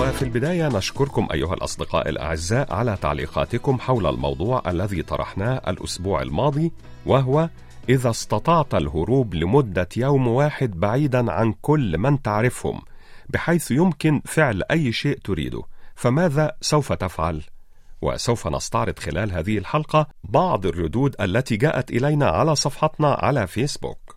وفي البداية نشكركم أيها الأصدقاء الأعزاء على تعليقاتكم حول الموضوع الذي طرحناه الأسبوع الماضي وهو إذا استطعت الهروب لمدة يوم واحد بعيدا عن كل من تعرفهم بحيث يمكن فعل أي شيء تريده فماذا سوف تفعل؟ وسوف نستعرض خلال هذه الحلقة بعض الردود التي جاءت إلينا على صفحتنا على فيسبوك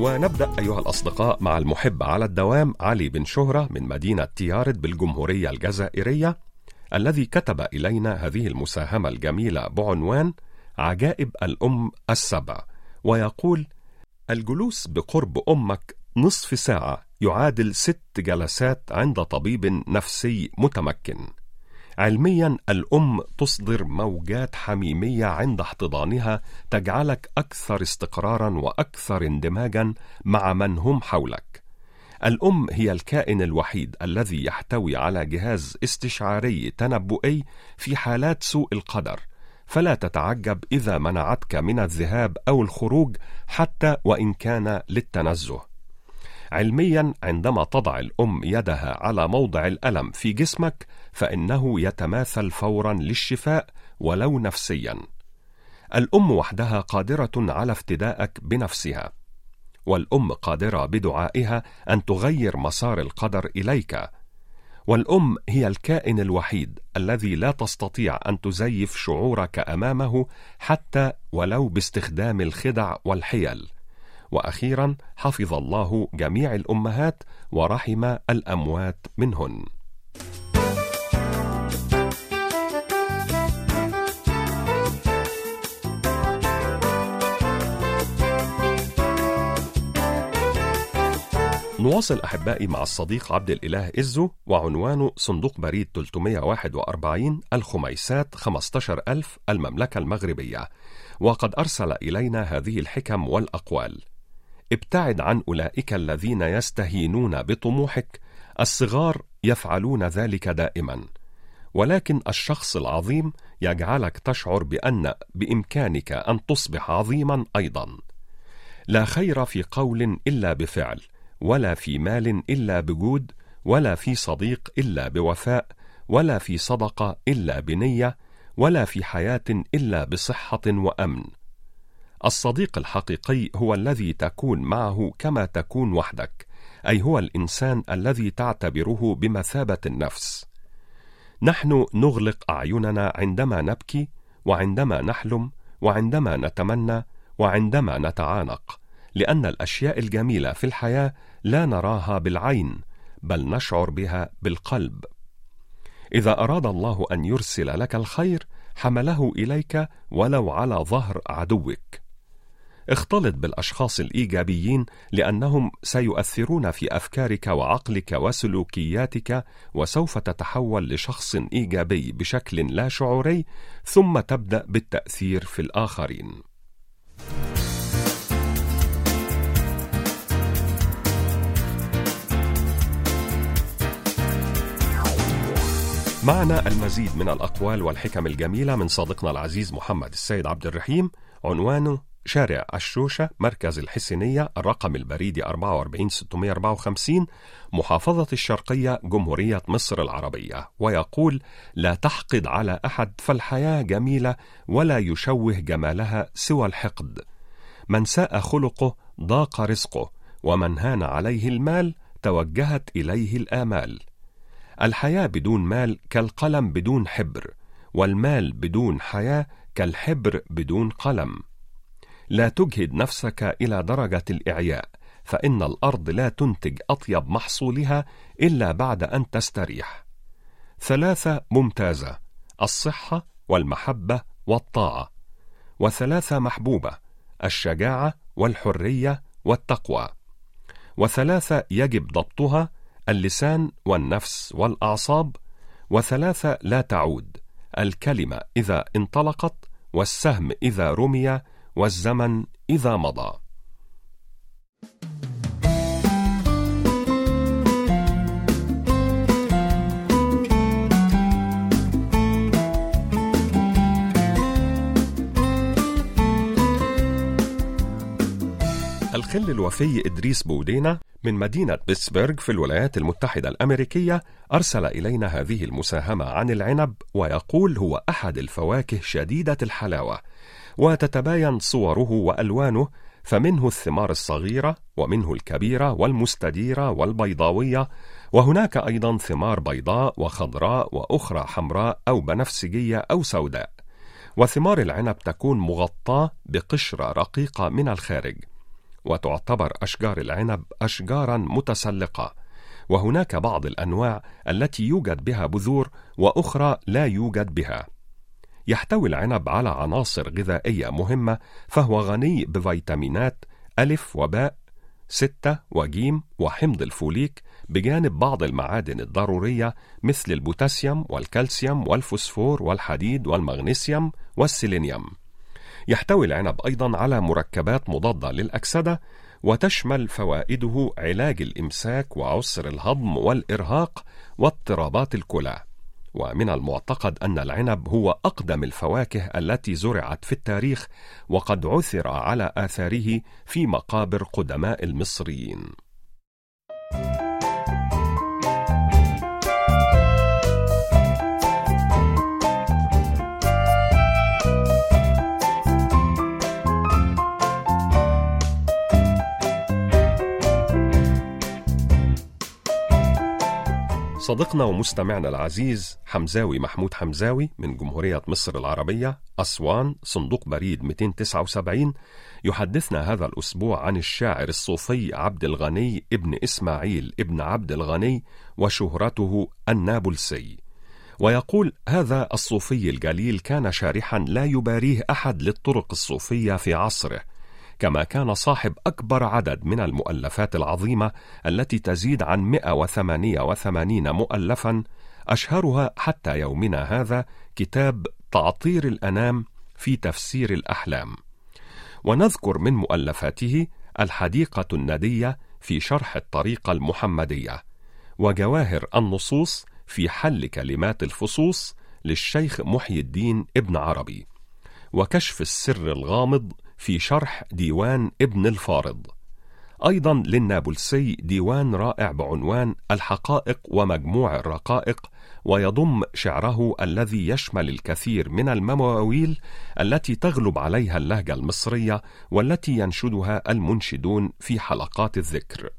ونبدأ أيها الأصدقاء مع المحب على الدوام علي بن شهرة من مدينة تيارد بالجمهورية الجزائرية الذي كتب إلينا هذه المساهمة الجميلة بعنوان عجائب الأم السبع ويقول الجلوس بقرب أمك نصف ساعة يعادل ست جلسات عند طبيب نفسي متمكن. علميا الأم تصدر موجات حميمية عند احتضانها تجعلك أكثر استقرارا وأكثر اندماجا مع من هم حولك. الأم هي الكائن الوحيد الذي يحتوي على جهاز استشعاري تنبؤي في حالات سوء القدر. فلا تتعجب إذا منعتك من الذهاب أو الخروج حتى وإن كان للتنزه. علميا عندما تضع الأم يدها على موضع الألم في جسمك فإنه يتماثل فورا للشفاء ولو نفسيا. الأم وحدها قادرة على افتدائك بنفسها والأم قادرة بدعائها أن تغير مسار القدر إليك. والأم هي الكائن الوحيد الذي لا تستطيع أن تزيف شعورك أمامه حتى ولو باستخدام الخدع والحيل. وأخيرا حفظ الله جميع الأمهات ورحم الأموات منهن. نواصل أحبائي مع الصديق عبد الإله إزو وعنوانه صندوق بريد 341 الخميسات 15000 المملكة المغربية. وقد أرسل إلينا هذه الحكم والأقوال. ابتعد عن أولئك الذين يستهينون بطموحك الصغار يفعلون ذلك دائما. ولكن الشخص العظيم يجعلك تشعر بأن بإمكانك أن تصبح عظيما أيضا. لا خير في قول إلا بفعل ولا في مال إلا بجود ولا في صديق إلا بوفاء ولا في صدقة إلا بنية ولا في حياة إلا بصحة وأمن. الصديق الحقيقي هو الذي تكون معه كما تكون وحدك أي هو الإنسان الذي تعتبره بمثابة النفس. نحن نغلق أعيننا عندما نبكي وعندما نحلم وعندما نتمنى وعندما نتعانق لأن الأشياء الجميلة في الحياة لا نراها بالعين بل نشعر بها بالقلب. إذا أراد الله أن يرسل لك الخير حمله إليك ولو على ظهر عدوك. اختلط بالأشخاص الإيجابيين لأنهم سيؤثرون في أفكارك وعقلك وسلوكياتك وسوف تتحول لشخص إيجابي بشكل لا شعوري ثم تبدأ بالتأثير في الآخرين. معنا المزيد من الأقوال والحكم الجميلة من صديقنا العزيز محمد السيد عبد الرحيم عنوانه شارع الشوشة مركز الحسينية الرقم البريدي 44654 محافظة الشرقية جمهورية مصر العربية. ويقول لا تحقد على أحد فالحياة جميلة ولا يشوه جمالها سوى الحقد. من ساء خلقه ضاق رزقه ومن هان عليه المال توجهت إليه الآمال. الحياة بدون مال كالقلم بدون حبر والمال بدون حياة كالحبر بدون قلم. لا تجهد نفسك إلى درجة الإعياء فإن الأرض لا تنتج أطيب محصولها إلا بعد أن تستريح. ثلاثة ممتازة الصحة والمحبة والطاعة. وثلاثة محبوبة الشجاعة والحرية والتقوى. وثلاثة يجب ضبطها اللسان والنفس والأعصاب. وثلاثة لا تعود الكلمة إذا انطلقت والسهم إذا رمي والزمن إذا مضى. الخل الوفي إدريس بودينا من مدينة بيتسبرغ في الولايات المتحدة الأمريكية أرسل إلينا هذه المساهمة عن العنب ويقول هو أحد الفواكه شديدة الحلاوة. وتتباين صوره وألوانه فمنه الثمار الصغيرة ومنه الكبيرة والمستديرة والبيضاوية وهناك أيضا ثمار بيضاء وخضراء وأخرى حمراء أو بنفسجية أو سوداء. وثمار العنب تكون مغطاة بقشرة رقيقة من الخارج وتعتبر أشجار العنب أشجارا متسلقة. وهناك بعض الأنواع التي يوجد بها بذور وأخرى لا يوجد بها. يحتوي العنب على عناصر غذائية مهمة فهو غني بفيتامينات ألف وباء ستة وجيم وحمض الفوليك بجانب بعض المعادن الضرورية مثل البوتاسيوم والكالسيوم والفوسفور والحديد والمغنيسيوم والسيلينيوم. يحتوي العنب أيضا على مركبات مضادة للأكسدة وتشمل فوائده علاج الإمساك وعسر الهضم والإرهاق واضطرابات الكلى. ومن المعتقد أن العنب هو أقدم الفواكه التي زرعت في التاريخ وقد عثر على آثاره في مقابر قدماء المصريين. صديقنا ومستمعنا العزيز حمزاوي محمود حمزاوي من جمهورية مصر العربية أسوان صندوق بريد 279 يحدثنا هذا الأسبوع عن الشاعر الصوفي عبد الغني ابن إسماعيل ابن عبد الغني وشهرته النابلسي. ويقول هذا الصوفي الجليل كان شارحا لا يباريه أحد للطرق الصوفية في عصره كما كان صاحب أكبر عدد من المؤلفات العظيمة التي تزيد عن 188 مؤلفا أشهرها حتى يومنا هذا كتاب تعطير الأنام في تفسير الأحلام. ونذكر من مؤلفاته الحديقة الندية في شرح الطريقة المحمدية وجواهر النصوص في حل كلمات الفصوص للشيخ محي الدين ابن عربي وكشف السر الغامض في شرح ديوان ابن الفارض أيضا للنابلسي ديوان رائع بعنوان الحقائق ومجموع الرقائق ويضم شعره الذي يشمل الكثير من المواويل التي تغلب عليها اللهجة المصرية والتي ينشدها المنشدون في حلقات الذكر.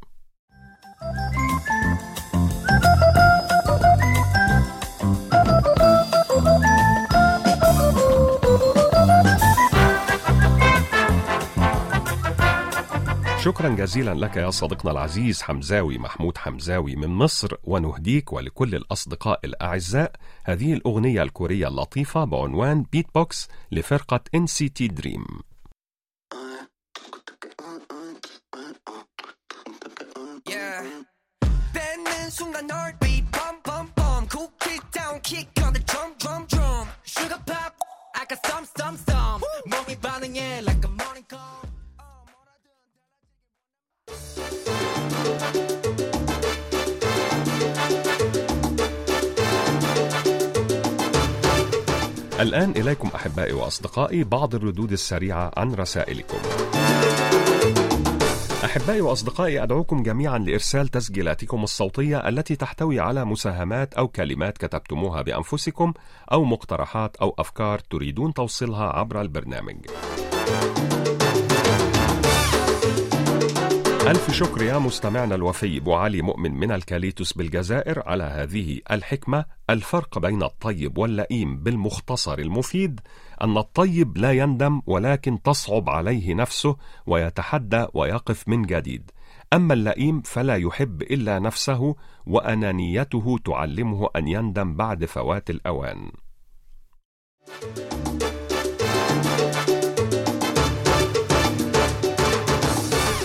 شكرا جزيلا لك يا صديقنا العزيز حمزاوي محمود حمزاوي من مصر ونهديك ولكل الأصدقاء الأعزاء. هذه الأغنية الكورية اللطيفة بعنوان بيت بوكس لفرقة NCT Dream الآن إليكم أحبائي وأصدقائي بعض الردود السريعة عن رسائلكم. أحبائي وأصدقائي أدعوكم جميعا لإرسال تسجيلاتكم الصوتية التي تحتوي على مساهمات أو كلمات كتبتموها بأنفسكم أو مقترحات أو أفكار تريدون توصيلها عبر البرنامج. ألف شكر يا مستمعنا الوفي أبو علي مؤمن من الكاليتوس بالجزائر على هذه الحكمة. الفرق بين الطيب واللئيم بالمختصر المفيد أن الطيب لا يندم ولكن تصعب عليه نفسه ويتحدى ويقف من جديد. أما اللئيم فلا يحب إلا نفسه وأنانيته تعلمه أن يندم بعد فوات الأوان.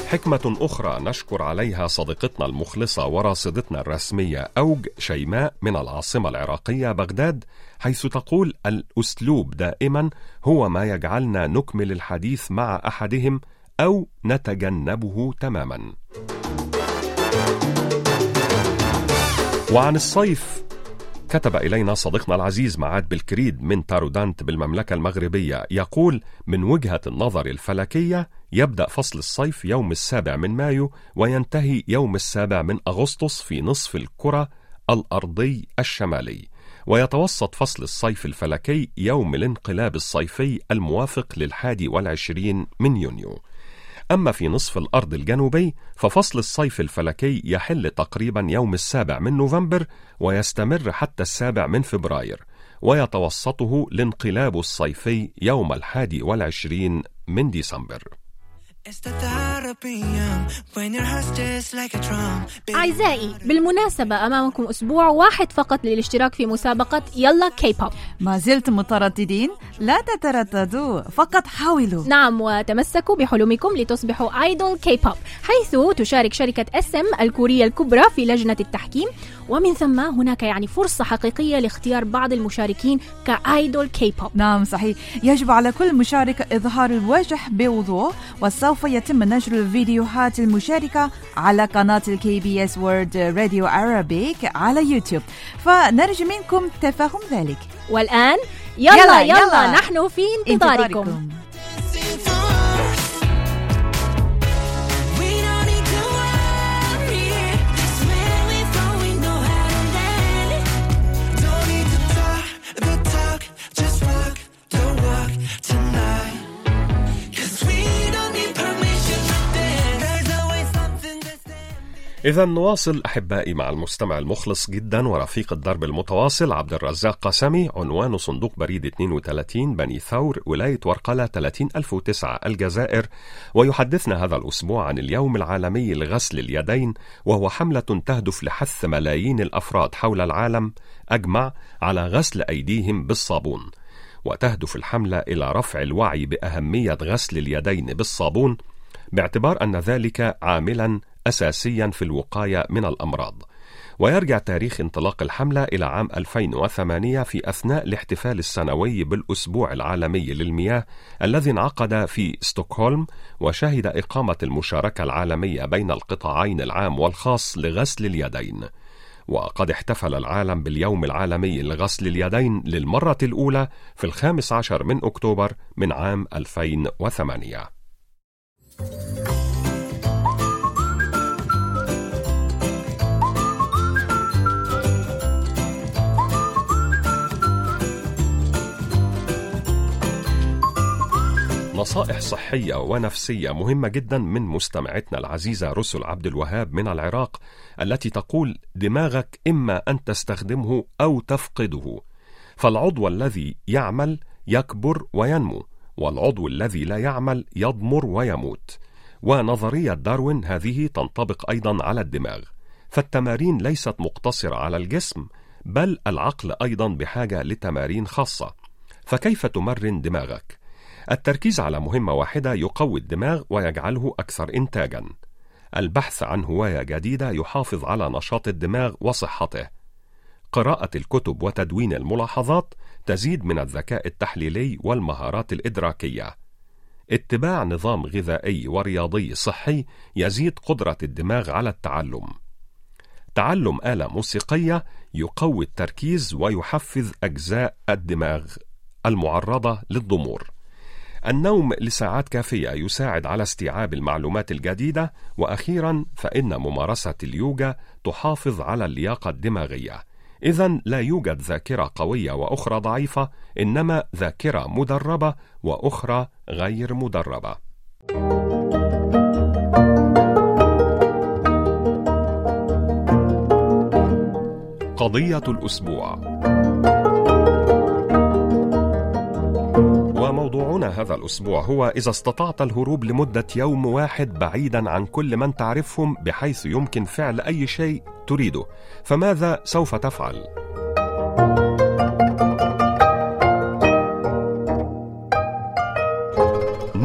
حكمة أخرى نشكر عليها صديقتنا المخلصة وراصدتنا الرسمية أوج شيماء من العاصمة العراقية بغداد حيث تقول الأسلوب دائما هو ما يجعلنا نكمل الحديث مع أحدهم أو نتجنبه تماما. وعن الصيف كتب إلينا صديقنا العزيز معاد بالكريد من تارودانت بالمملكة المغربية يقول من وجهة النظر الفلكية يبدأ فصل الصيف يوم السابع من مايو وينتهي يوم السابع من أغسطس في نصف الكرة الأرضي الشمالي. ويتوسط فصل الصيف الفلكي يوم الانقلاب الصيفي الموافق للحادي والعشرين من يونيو. أما في نصف الأرض الجنوبي ففصل الصيف الفلكي يحل تقريبا يوم السابع من نوفمبر ويستمر حتى السابع من فبراير ويتوسطه الانقلاب الصيفي يوم الحادي والعشرين من ديسمبر. أعزائي بالمناسبة أمامكم أسبوع واحد فقط للاشتراك في مسابقة يلا كي بوب ما زلتم مترددين؟ لا تترددوا فقط حاولوا. نعم وتمسكوا بحلمكم لتصبحوا idol K-pop حيث تشارك شركة SM الكورية الكبرى في لجنة التحكيم. ومن ثم هناك يعني فرصة حقيقية لاختيار بعض المشاركين ك idol K-pop نعم صحيح. يجب على كل مشارك إظهار الوجه بوضوح وسوف يتم نشر الفيديوهات المشاركة على قناة ال KBS World Radio Arabic على يوتيوب. فنرجو منكم تفهم ذلك. والآن يلا يلا, يلا, يلا. نحن في انتظاركم, انتظاركم. إذا نواصل أحبائي مع المستمع المخلص جدا ورفيق الدرب المتواصل عبد الرزاق قسمي عنوان صندوق بريد 32 بني ثور ولاية ورقلة 30009 الجزائر. ويحدثنا هذا الأسبوع عن اليوم العالمي لغسل اليدين وهو حملة تهدف لحث ملايين الأفراد حول العالم. أجمع على غسل أيديهم بالصابون. وتهدف الحملة إلى رفع الوعي بأهمية غسل اليدين بالصابون باعتبار أن ذلك عاملا أساسيا في الوقاية من الأمراض. ويرجع تاريخ انطلاق الحملة إلى عام 2008 في أثناء الاحتفال السنوي بالأسبوع العالمي للمياه الذي انعقد في ستوكهولم وشهد إقامة المشاركة العالمية بين القطاعين العام والخاص لغسل اليدين. وقد احتفل العالم باليوم العالمي لغسل اليدين للمرة الأولى في الخامس عشر من أكتوبر من عام 2008 نصائح صحية ونفسية مهمة جدا من مستمعتنا العزيزة رسل عبد الوهاب من العراق التي تقول دماغك إما أن تستخدمه أو تفقده فالعضو الذي يعمل يكبر وينمو والعضو الذي لا يعمل يضمر ويموت. ونظرية داروين هذه تنطبق أيضا على الدماغ. فالتمارين ليست مقتصرة على الجسم بل العقل أيضا بحاجة لتمارين خاصة. فكيف تمرن دماغك؟ التركيز على مهمة واحدة يقوي الدماغ ويجعله أكثر إنتاجًا. البحث عن هواية جديدة يحافظ على نشاط الدماغ وصحته. قراءة الكتب وتدوين الملاحظات تزيد من الذكاء التحليلي والمهارات الإدراكية. اتباع نظام غذائي ورياضي صحي يزيد قدرة الدماغ على التعلم. تعلم آلة موسيقية يقوي التركيز ويحفز أجزاء الدماغ المعرضة للضمور. النوم لساعات كافية يساعد على استيعاب المعلومات الجديدة وأخيرا فإن ممارسة اليوجا تحافظ على اللياقة الدماغية. إذا لا يوجد ذاكرة قوية وأخرى ضعيفة إنما ذاكرة مدربة وأخرى غير مدربة. قضية الأسبوع. هذا الأسبوع هو إذا استطعت الهروب لمدة يوم واحد بعيدا عن كل من تعرفهم بحيث يمكن فعل أي شيء تريده فماذا سوف تفعل؟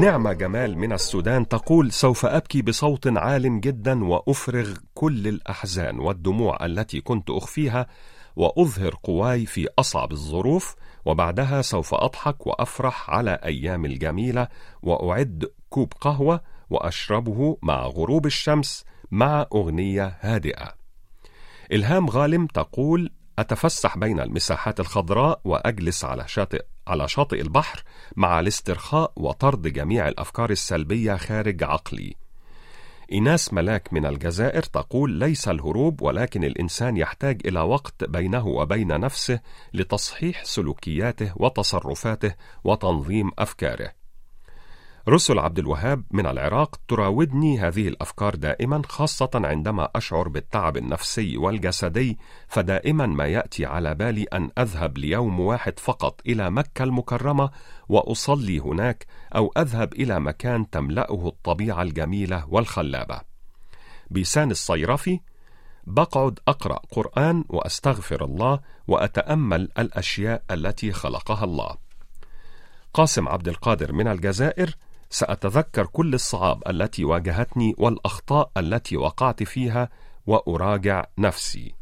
نعمة جمال من السودان تقول سوف أبكي بصوت عال جدا وأفرغ كل الأحزان والدموع التي كنت أخفيها وأظهر قواي في أصعب الظروف وبعدها سوف أضحك وأفرح على أيام الجميلة وأعد كوب قهوة وأشربه مع غروب الشمس مع أغنية هادئة. إلهام غالم تقول أتفسح بين المساحات الخضراء وأجلس على شاطئ على شاطئ البحر مع الاسترخاء وطرد جميع الأفكار السلبية خارج عقلي. إيناس ملاك من الجزائر تقول ليس الهروب ولكن الإنسان يحتاج إلى وقت بينه وبين نفسه لتصحيح سلوكياته وتصرفاته وتنظيم أفكاره. رسل عبد الوهاب من العراق تراودني هذه الأفكار دائما خاصة عندما أشعر بالتعب النفسي والجسدي فدائما ما يأتي على بالي أن أذهب ليوم واحد فقط إلى مكة المكرمة وأصلي هناك أو أذهب إلى مكان تملأه الطبيعة الجميلة والخلابة. بيسان الصيرفي بقعد أقرأ قرآن وأستغفر الله وأتأمل الأشياء التي خلقها الله. قاسم عبد القادر من الجزائر سأتذكر كل الصعاب التي واجهتني والأخطاء التي وقعت فيها وأراجع نفسي.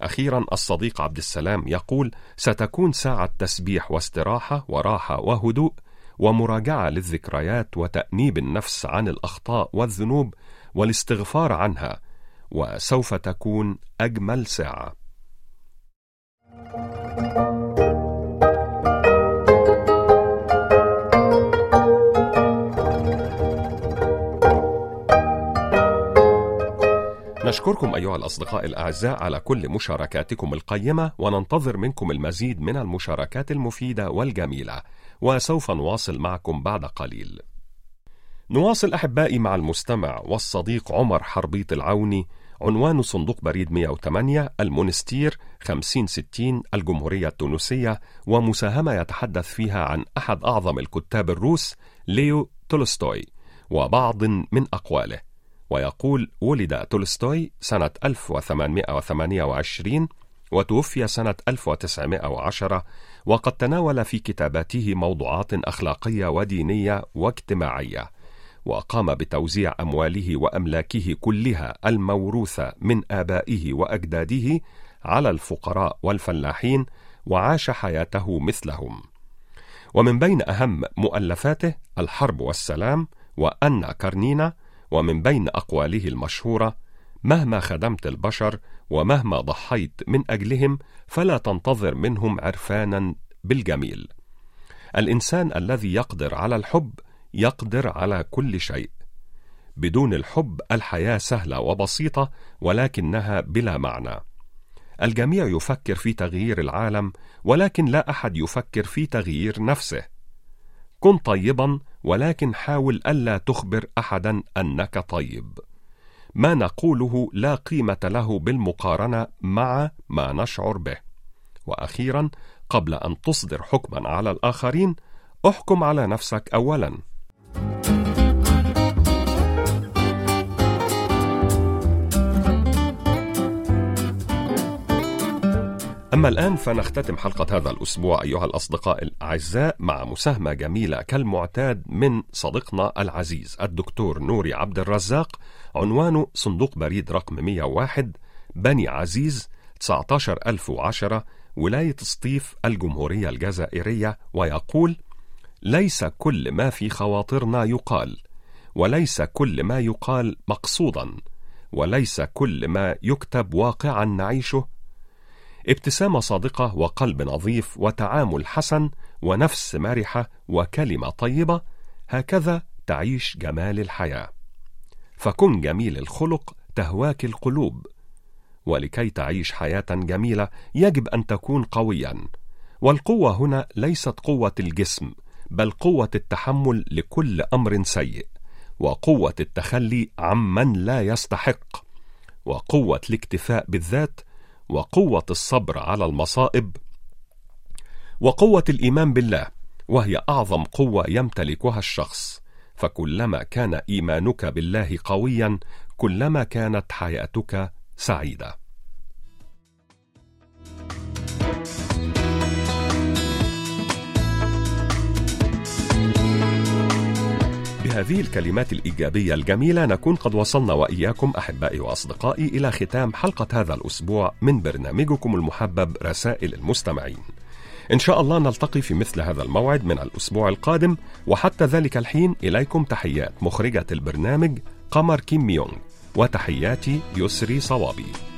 أخيرا الصديق عبد السلام يقول ستكون ساعة تسبيح واستراحة وراحة وهدوء ومراجعة للذكريات وتأنيب النفس عن الأخطاء والذنوب والاستغفار عنها وسوف تكون أجمل ساعة. نشكركم أيها الأصدقاء الأعزاء على كل مشاركاتكم القيمة وننتظر منكم المزيد من المشاركات المفيدة والجميلة وسوف نواصل معكم بعد قليل. نواصل أحبائي مع المستمع والصديق عمر حربيط العوني عنوان صندوق بريد 108 المونستير 5060 الجمهورية التونسية ومساهمة يتحدث فيها عن أحد أعظم الكتاب الروس ليو تولستوي وبعض من أقواله. ويقول ولد تولستوي سنة 1828 وتوفي سنة 1910 وقد تناول في كتاباته موضوعات أخلاقية ودينية واجتماعية وقام بتوزيع أمواله وأملاكه كلها الموروثة من آبائه وأجداده على الفقراء والفلاحين وعاش حياته مثلهم. ومن بين أهم مؤلفاته الحرب والسلام وأن كارنينا ومن بين أقواله المشهورة: مهما خدمت البشر ومهما ضحيت من أجلهم فلا تنتظر منهم عرفانا بالجميل. الإنسان الذي يقدر على الحب يقدر على كل شيء. بدون الحب الحياة سهلة وبسيطة ولكنها بلا معنى. الجميع يفكر في تغيير العالم ولكن لا أحد يفكر في تغيير نفسه. كن طيبا ولكن حاول ألا تخبر احدا أنك طيب. ما نقوله لا قيمة له بالمقارنة مع ما نشعر به. وأخيرا قبل أن تصدر حكما على الآخرين أحكم على نفسك اولا. أما الآن فنختتم حلقة هذا الأسبوع أيها الأصدقاء الأعزاء مع مساهمة جميلة كالمعتاد من صديقنا العزيز الدكتور نوري عبد الرزاق عنوانه صندوق بريد رقم 101 بني عزيز 19010 ولاية سطيف الجمهورية الجزائرية ويقول ليس كل ما في خواطرنا يقال وليس كل ما يقال مقصودا وليس كل ما يكتب واقعا نعيشه ابتسامة صادقة وقلب نظيف وتعامل حسن ونفس مرحة وكلمة طيبة هكذا تعيش جمال الحياة. فكن جميل الخلق تهواك القلوب. ولكي تعيش حياة جميلة يجب أن تكون قويا. والقوة هنا ليست قوة الجسم بل قوة التحمل لكل أمر سيء. وقوة التخلي عمن لا يستحق. وقوة الاكتفاء بالذات وقوة الصبر على المصائب وقوة الإيمان بالله وهي أعظم قوة يمتلكها الشخص. فكلما كان إيمانك بالله قويا كلما كانت حياتك سعيدة. بهذه الكلمات الإيجابية الجميلة نكون قد وصلنا وإياكم أحبائي وأصدقائي إلى ختام حلقة هذا الأسبوع من برنامجكم المحبب رسائل المستمعين. إن شاء الله نلتقي في مثل هذا الموعد من الأسبوع القادم وحتى ذلك الحين إليكم تحيات مخرجة البرنامج قمر كيم يونغ وتحياتي يسري صوابي.